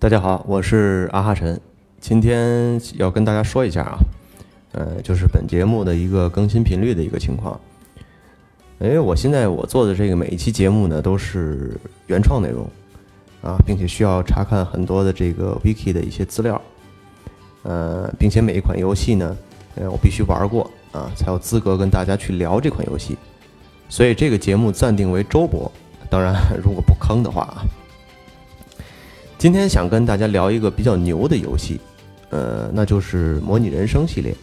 大家好，我是阿哈晨，今天要跟大家说一下啊，呃，就是本节目的一个更新频率的一个情况。因为我现在我做的这个每一期节目呢都是原创内容啊，并且需要查看很多的这个 wiki 的一些资料，呃，并且每一款游戏呢，呃，我必须玩过啊，才有资格跟大家去聊这款游戏。所以这个节目暂定为周播，当然如果不坑的话啊。今天想跟大家聊一个比较牛的游戏，呃，那就是《模拟人生》系列。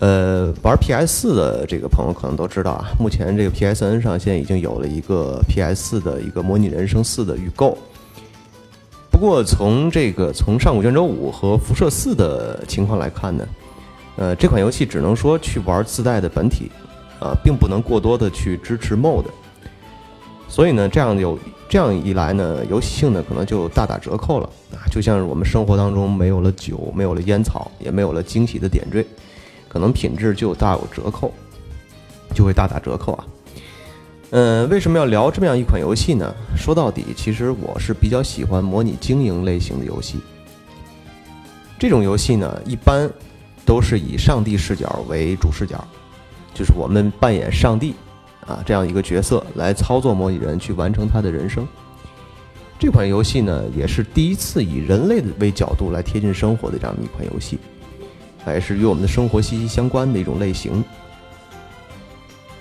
呃，玩 PS 四的这个朋友可能都知道啊，目前这个 PSN 上现在已经有了一个 PS 四的一个《模拟人生四》的预购。不过从这个从上古卷轴五和辐射四的情况来看呢，呃，这款游戏只能说去玩自带的本体，啊，并不能过多的去支持 MOD。所以呢，这样有这样一来呢，游戏性呢可能就大打折扣了啊！就像是我们生活当中没有了酒，没有了烟草，也没有了惊喜的点缀，可能品质就大有折扣，就会大打折扣啊。嗯，为什么要聊这么样一款游戏呢？说到底，其实我是比较喜欢模拟经营类型的游戏。这种游戏呢，一般都是以上帝视角为主视角，就是我们扮演上帝。啊，这样一个角色来操作模拟人去完成他的人生。这款游戏呢，也是第一次以人类的为角度来贴近生活的这样一款游戏，也是与我们的生活息息相关的一种类型。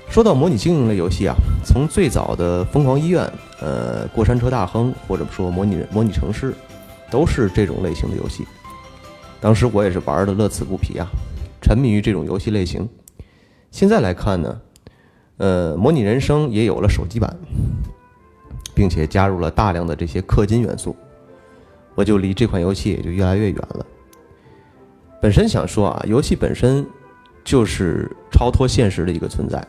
说到模拟经营类游戏啊，从最早的《疯狂医院》、呃，《过山车大亨》或者说模拟人、模拟城市，都是这种类型的游戏。当时我也是玩的乐此不疲啊，沉迷于这种游戏类型。现在来看呢。呃，模拟人生也有了手机版，并且加入了大量的这些氪金元素，我就离这款游戏也就越来越远了。本身想说啊，游戏本身就是超脱现实的一个存在。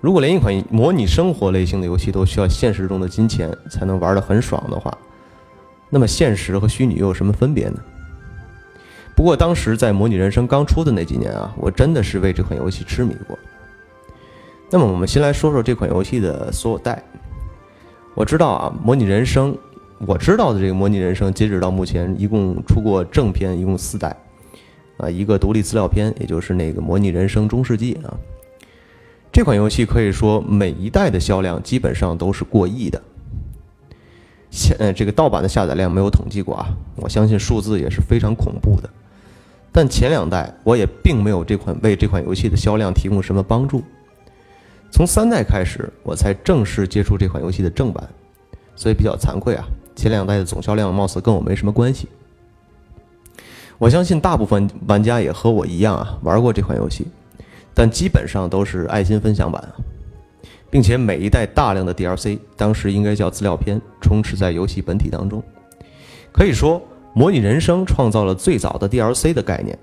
如果连一款模拟生活类型的游戏都需要现实中的金钱才能玩得很爽的话，那么现实和虚拟又有什么分别呢？不过当时在模拟人生刚出的那几年啊，我真的是为这款游戏痴迷过。那么我们先来说说这款游戏的所有代。我知道啊，模拟人生，我知道的这个模拟人生，截止到目前一共出过正片一共四代，啊，一个独立资料片，也就是那个模拟人生中世纪啊。这款游戏可以说每一代的销量基本上都是过亿的，现呃这个盗版的下载量没有统计过啊，我相信数字也是非常恐怖的。但前两代我也并没有这款为这款游戏的销量提供什么帮助。从三代开始，我才正式接触这款游戏的正版，所以比较惭愧啊。前两代的总销量貌似跟我没什么关系。我相信大部分玩家也和我一样啊，玩过这款游戏，但基本上都是爱心分享版啊，并且每一代大量的 DLC，当时应该叫资料片，充斥在游戏本体当中。可以说，模拟人生创造了最早的 DLC 的概念。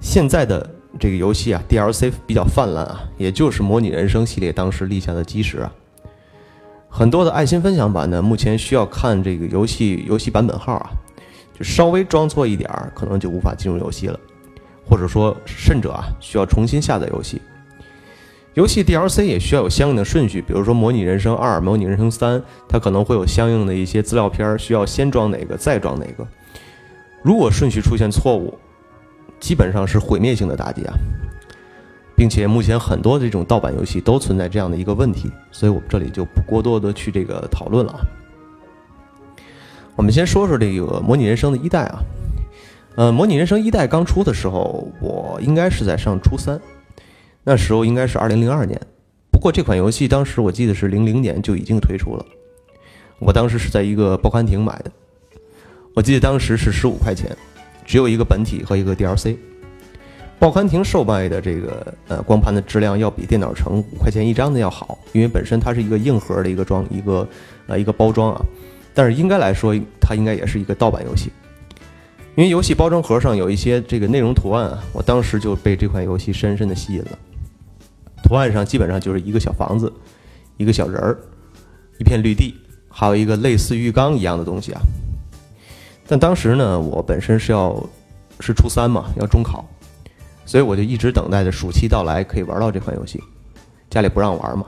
现在的。这个游戏啊，DLC 比较泛滥啊，也就是模拟人生系列当时立下的基石啊。很多的爱心分享版呢，目前需要看这个游戏游戏版本号啊，就稍微装错一点儿，可能就无法进入游戏了，或者说甚者啊，需要重新下载游戏。游戏 DLC 也需要有相应的顺序，比如说模拟人生二、模拟人生三，它可能会有相应的一些资料片，需要先装哪个再装哪个。如果顺序出现错误，基本上是毁灭性的打击啊，并且目前很多这种盗版游戏都存在这样的一个问题，所以我们这里就不过多的去这个讨论了啊。我们先说说这个《模拟人生》的一代啊，呃，《模拟人生》一代刚出的时候，我应该是在上初三，那时候应该是二零零二年。不过这款游戏当时我记得是零零年就已经推出了，我当时是在一个报刊亭买的，我记得当时是十五块钱。只有一个本体和一个 DLC，报刊亭售卖的这个呃光盘的质量要比电脑城五块钱一张的要好，因为本身它是一个硬核的一个装一个呃一个包装啊，但是应该来说它应该也是一个盗版游戏，因为游戏包装盒上有一些这个内容图案啊，我当时就被这款游戏深深的吸引了，图案上基本上就是一个小房子，一个小人儿，一片绿地，还有一个类似浴缸一样的东西啊。但当时呢，我本身是要是初三嘛，要中考，所以我就一直等待着暑期到来，可以玩到这款游戏。家里不让玩嘛，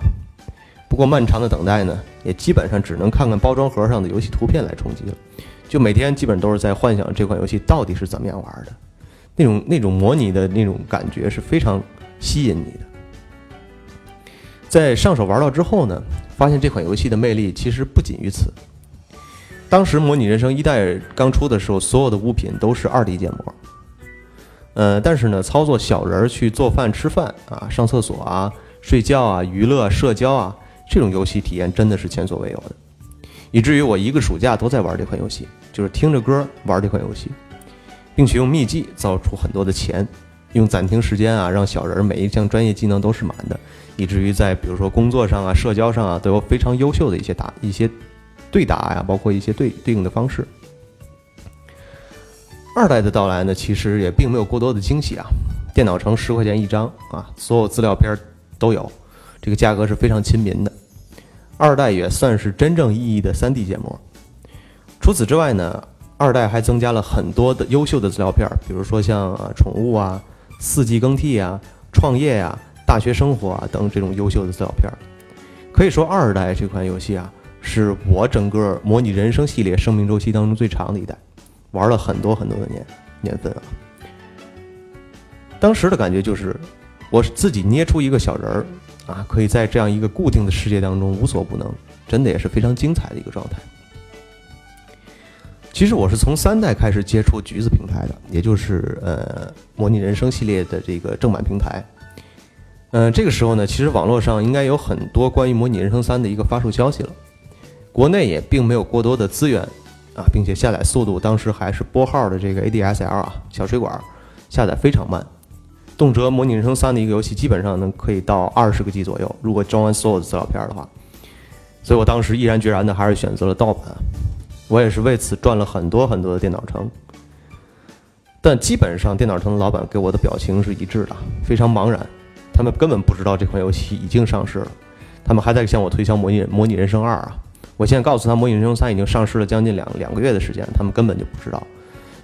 不过漫长的等待呢，也基本上只能看看包装盒上的游戏图片来充饥了。就每天基本都是在幻想这款游戏到底是怎么样玩的，那种那种模拟的那种感觉是非常吸引你的。在上手玩到之后呢，发现这款游戏的魅力其实不仅于此。当时《模拟人生》一代刚出的时候，所有的物品都是二 D 建模，呃，但是呢，操作小人儿去做饭、吃饭啊、上厕所啊、睡觉啊、娱乐、社交啊，这种游戏体验真的是前所未有的。以至于我一个暑假都在玩这款游戏，就是听着歌玩这款游戏，并且用秘技造出很多的钱，用暂停时间啊，让小人每一项专业技能都是满的，以至于在比如说工作上啊、社交上啊，都有非常优秀的一些打一些对打呀，包括一些对对应的方式。二代的到来呢，其实也并没有过多的惊喜啊，电脑城十块钱一张啊，所有资料片都有，这个价格是非常亲民的。二代也算是真正意义的 3D 建模。除此之外呢，二代还增加了很多的优秀的资料片，比如说像宠物啊、四季更替啊、创业呀、大学生活啊等这种优秀的资料片。可以说，二代这款游戏啊，是我整个模拟人生系列生命周期当中最长的一代，玩了很多很多的年年份啊。当时的感觉就是，我自己捏出一个小人儿。啊，可以在这样一个固定的世界当中无所不能，真的也是非常精彩的一个状态。其实我是从三代开始接触橘子平台的，也就是呃模拟人生系列的这个正版平台。嗯，这个时候呢，其实网络上应该有很多关于模拟人生三的一个发售消息了，国内也并没有过多的资源啊，并且下载速度当时还是拨号的这个 ADSL 啊小水管，下载非常慢。动辄《模拟人生三》的一个游戏，基本上能可以到二十个 G 左右。如果装完所有的资料片的话，所以我当时毅然决然的还是选择了盗版。我也是为此赚了很多很多的电脑城。但基本上电脑城的老板给我的表情是一致的，非常茫然。他们根本不知道这款游戏已经上市了，他们还在向我推销《模拟模拟人生二》啊！我现在告诉他，《模拟人生三》已经上市了将近两两个月的时间，他们根本就不知道。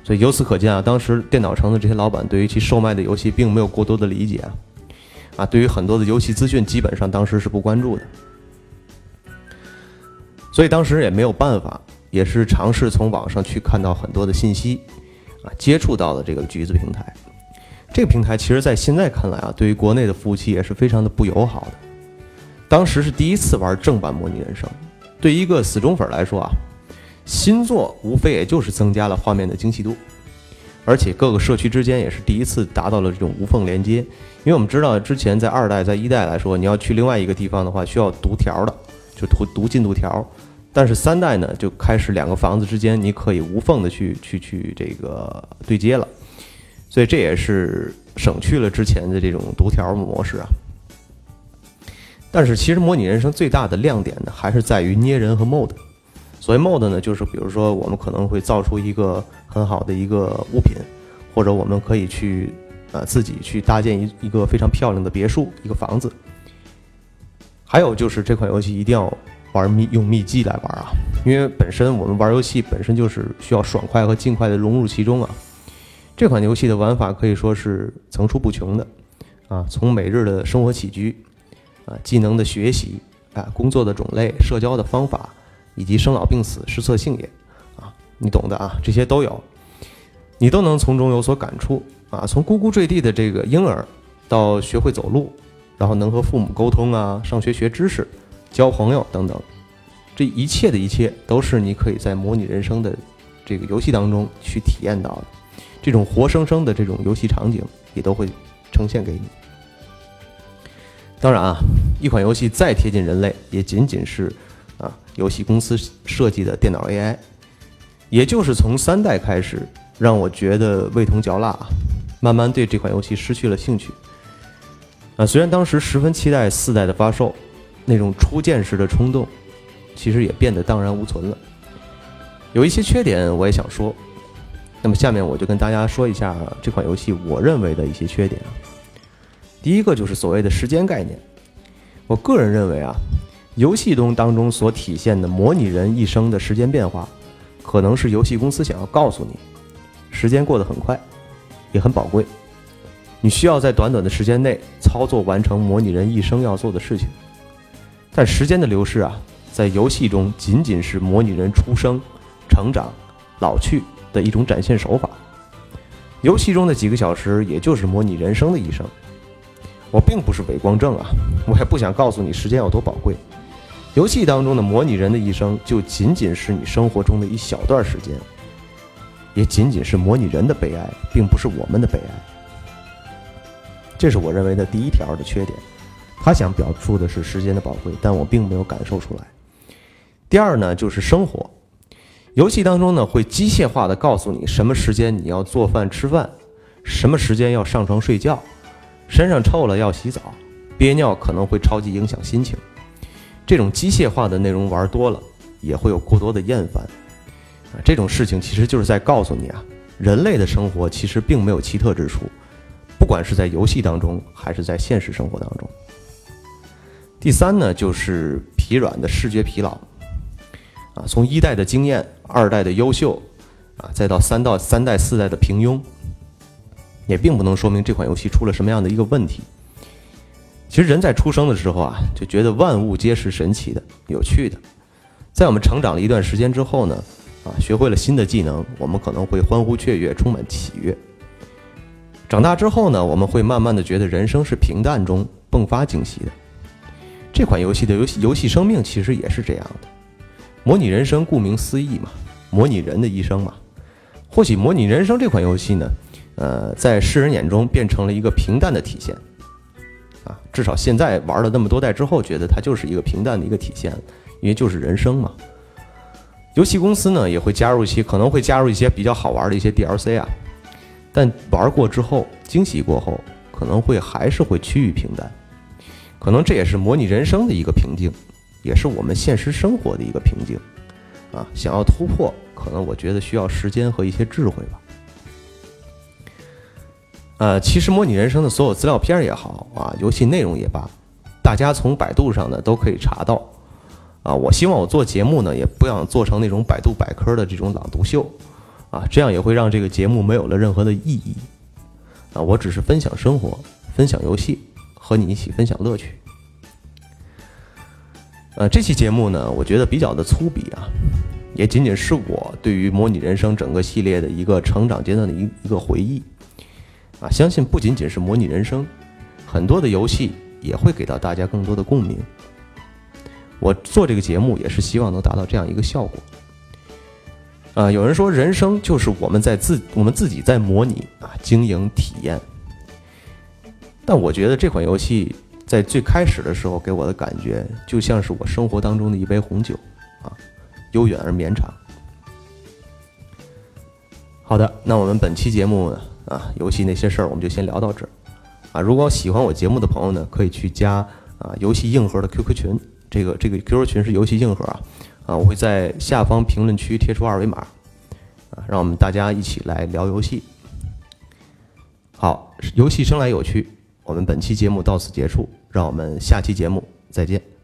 所以由此可见啊，当时电脑城的这些老板对于其售卖的游戏并没有过多的理解啊，啊，对于很多的游戏资讯基本上当时是不关注的，所以当时也没有办法，也是尝试从网上去看到很多的信息，啊，接触到了这个橘子平台。这个平台其实在现在看来啊，对于国内的服务器也是非常的不友好的。当时是第一次玩正版模拟人生，对一个死忠粉来说啊。新作无非也就是增加了画面的精细度，而且各个社区之间也是第一次达到了这种无缝连接。因为我们知道之前在二代、在一代来说，你要去另外一个地方的话，需要读条的，就读读进度条。但是三代呢，就开始两个房子之间你可以无缝的去去去这个对接了，所以这也是省去了之前的这种读条模式啊。但是其实模拟人生最大的亮点呢，还是在于捏人和 mode。所谓 mode 呢，就是比如说我们可能会造出一个很好的一个物品，或者我们可以去呃自己去搭建一一个非常漂亮的别墅、一个房子。还有就是这款游戏一定要玩秘用秘技来玩啊，因为本身我们玩游戏本身就是需要爽快和尽快的融入其中啊。这款游戏的玩法可以说是层出不穷的啊，从每日的生活起居啊、技能的学习啊、工作的种类、社交的方法。以及生老病死、失色性也，啊，你懂的啊，这些都有，你都能从中有所感触啊。从呱呱坠地的这个婴儿，到学会走路，然后能和父母沟通啊，上学学知识、交朋友等等，这一切的一切，都是你可以在模拟人生的这个游戏当中去体验到的。这种活生生的这种游戏场景，也都会呈现给你。当然啊，一款游戏再贴近人类，也仅仅是。啊，游戏公司设计的电脑 AI，也就是从三代开始，让我觉得味同嚼蜡，慢慢对这款游戏失去了兴趣。啊，虽然当时十分期待四代的发售，那种初见时的冲动，其实也变得荡然无存了。有一些缺点我也想说，那么下面我就跟大家说一下这款游戏我认为的一些缺点。第一个就是所谓的时间概念，我个人认为啊。游戏中当中所体现的模拟人一生的时间变化，可能是游戏公司想要告诉你，时间过得很快，也很宝贵，你需要在短短的时间内操作完成模拟人一生要做的事情。但时间的流逝啊，在游戏中仅仅是模拟人出生、成长、老去的一种展现手法。游戏中的几个小时，也就是模拟人生的一生。我并不是伪光正啊，我也不想告诉你时间有多宝贵。游戏当中的模拟人的一生，就仅仅是你生活中的一小段时间，也仅仅是模拟人的悲哀，并不是我们的悲哀。这是我认为的第一条的缺点。他想表述的是时间的宝贵，但我并没有感受出来。第二呢，就是生活。游戏当中呢，会机械化的告诉你什么时间你要做饭吃饭，什么时间要上床睡觉，身上臭了要洗澡，憋尿可能会超级影响心情。这种机械化的内容玩多了，也会有过多的厌烦。啊，这种事情其实就是在告诉你啊，人类的生活其实并没有奇特之处，不管是在游戏当中，还是在现实生活当中。第三呢，就是疲软的视觉疲劳。啊，从一代的经验，二代的优秀，啊，再到三到三代四代的平庸，也并不能说明这款游戏出了什么样的一个问题。其实人在出生的时候啊，就觉得万物皆是神奇的、有趣的。在我们成长了一段时间之后呢，啊，学会了新的技能，我们可能会欢呼雀跃、充满喜悦。长大之后呢，我们会慢慢的觉得人生是平淡中迸发惊喜的。这款游戏的游戏游戏生命其实也是这样的。模拟人生，顾名思义嘛，模拟人的一生嘛。或许模拟人生这款游戏呢，呃，在世人眼中变成了一个平淡的体现，啊，至少现在玩了那么多代之后，觉得它就是一个平淡的一个体现，因为就是人生嘛。游戏公司呢也会加入一些，可能会加入一些比较好玩的一些 DLC 啊，但玩过之后，惊喜过后，可能会还是会趋于平淡，可能这也是模拟人生的一个瓶颈。也是我们现实生活的一个瓶颈，啊，想要突破，可能我觉得需要时间和一些智慧吧。呃，其实模拟人生的所有资料片也好啊，游戏内容也罢，大家从百度上呢都可以查到。啊，我希望我做节目呢，也不想做成那种百度百科的这种朗读秀，啊，这样也会让这个节目没有了任何的意义。啊，我只是分享生活，分享游戏，和你一起分享乐趣。呃，这期节目呢，我觉得比较的粗鄙啊，也仅仅是我对于模拟人生整个系列的一个成长阶段的一一个回忆啊。相信不仅仅是模拟人生，很多的游戏也会给到大家更多的共鸣。我做这个节目也是希望能达到这样一个效果。啊，有人说人生就是我们在自我们自己在模拟啊，经营体验。但我觉得这款游戏。在最开始的时候，给我的感觉就像是我生活当中的一杯红酒，啊，悠远而绵长。好的，那我们本期节目，啊，游戏那些事儿我们就先聊到这儿，啊，如果喜欢我节目的朋友呢，可以去加啊游戏硬核的 QQ 群，这个这个 QQ 群是游戏硬核啊，啊，我会在下方评论区贴出二维码，啊，让我们大家一起来聊游戏。好，游戏生来有趣。我们本期节目到此结束，让我们下期节目再见。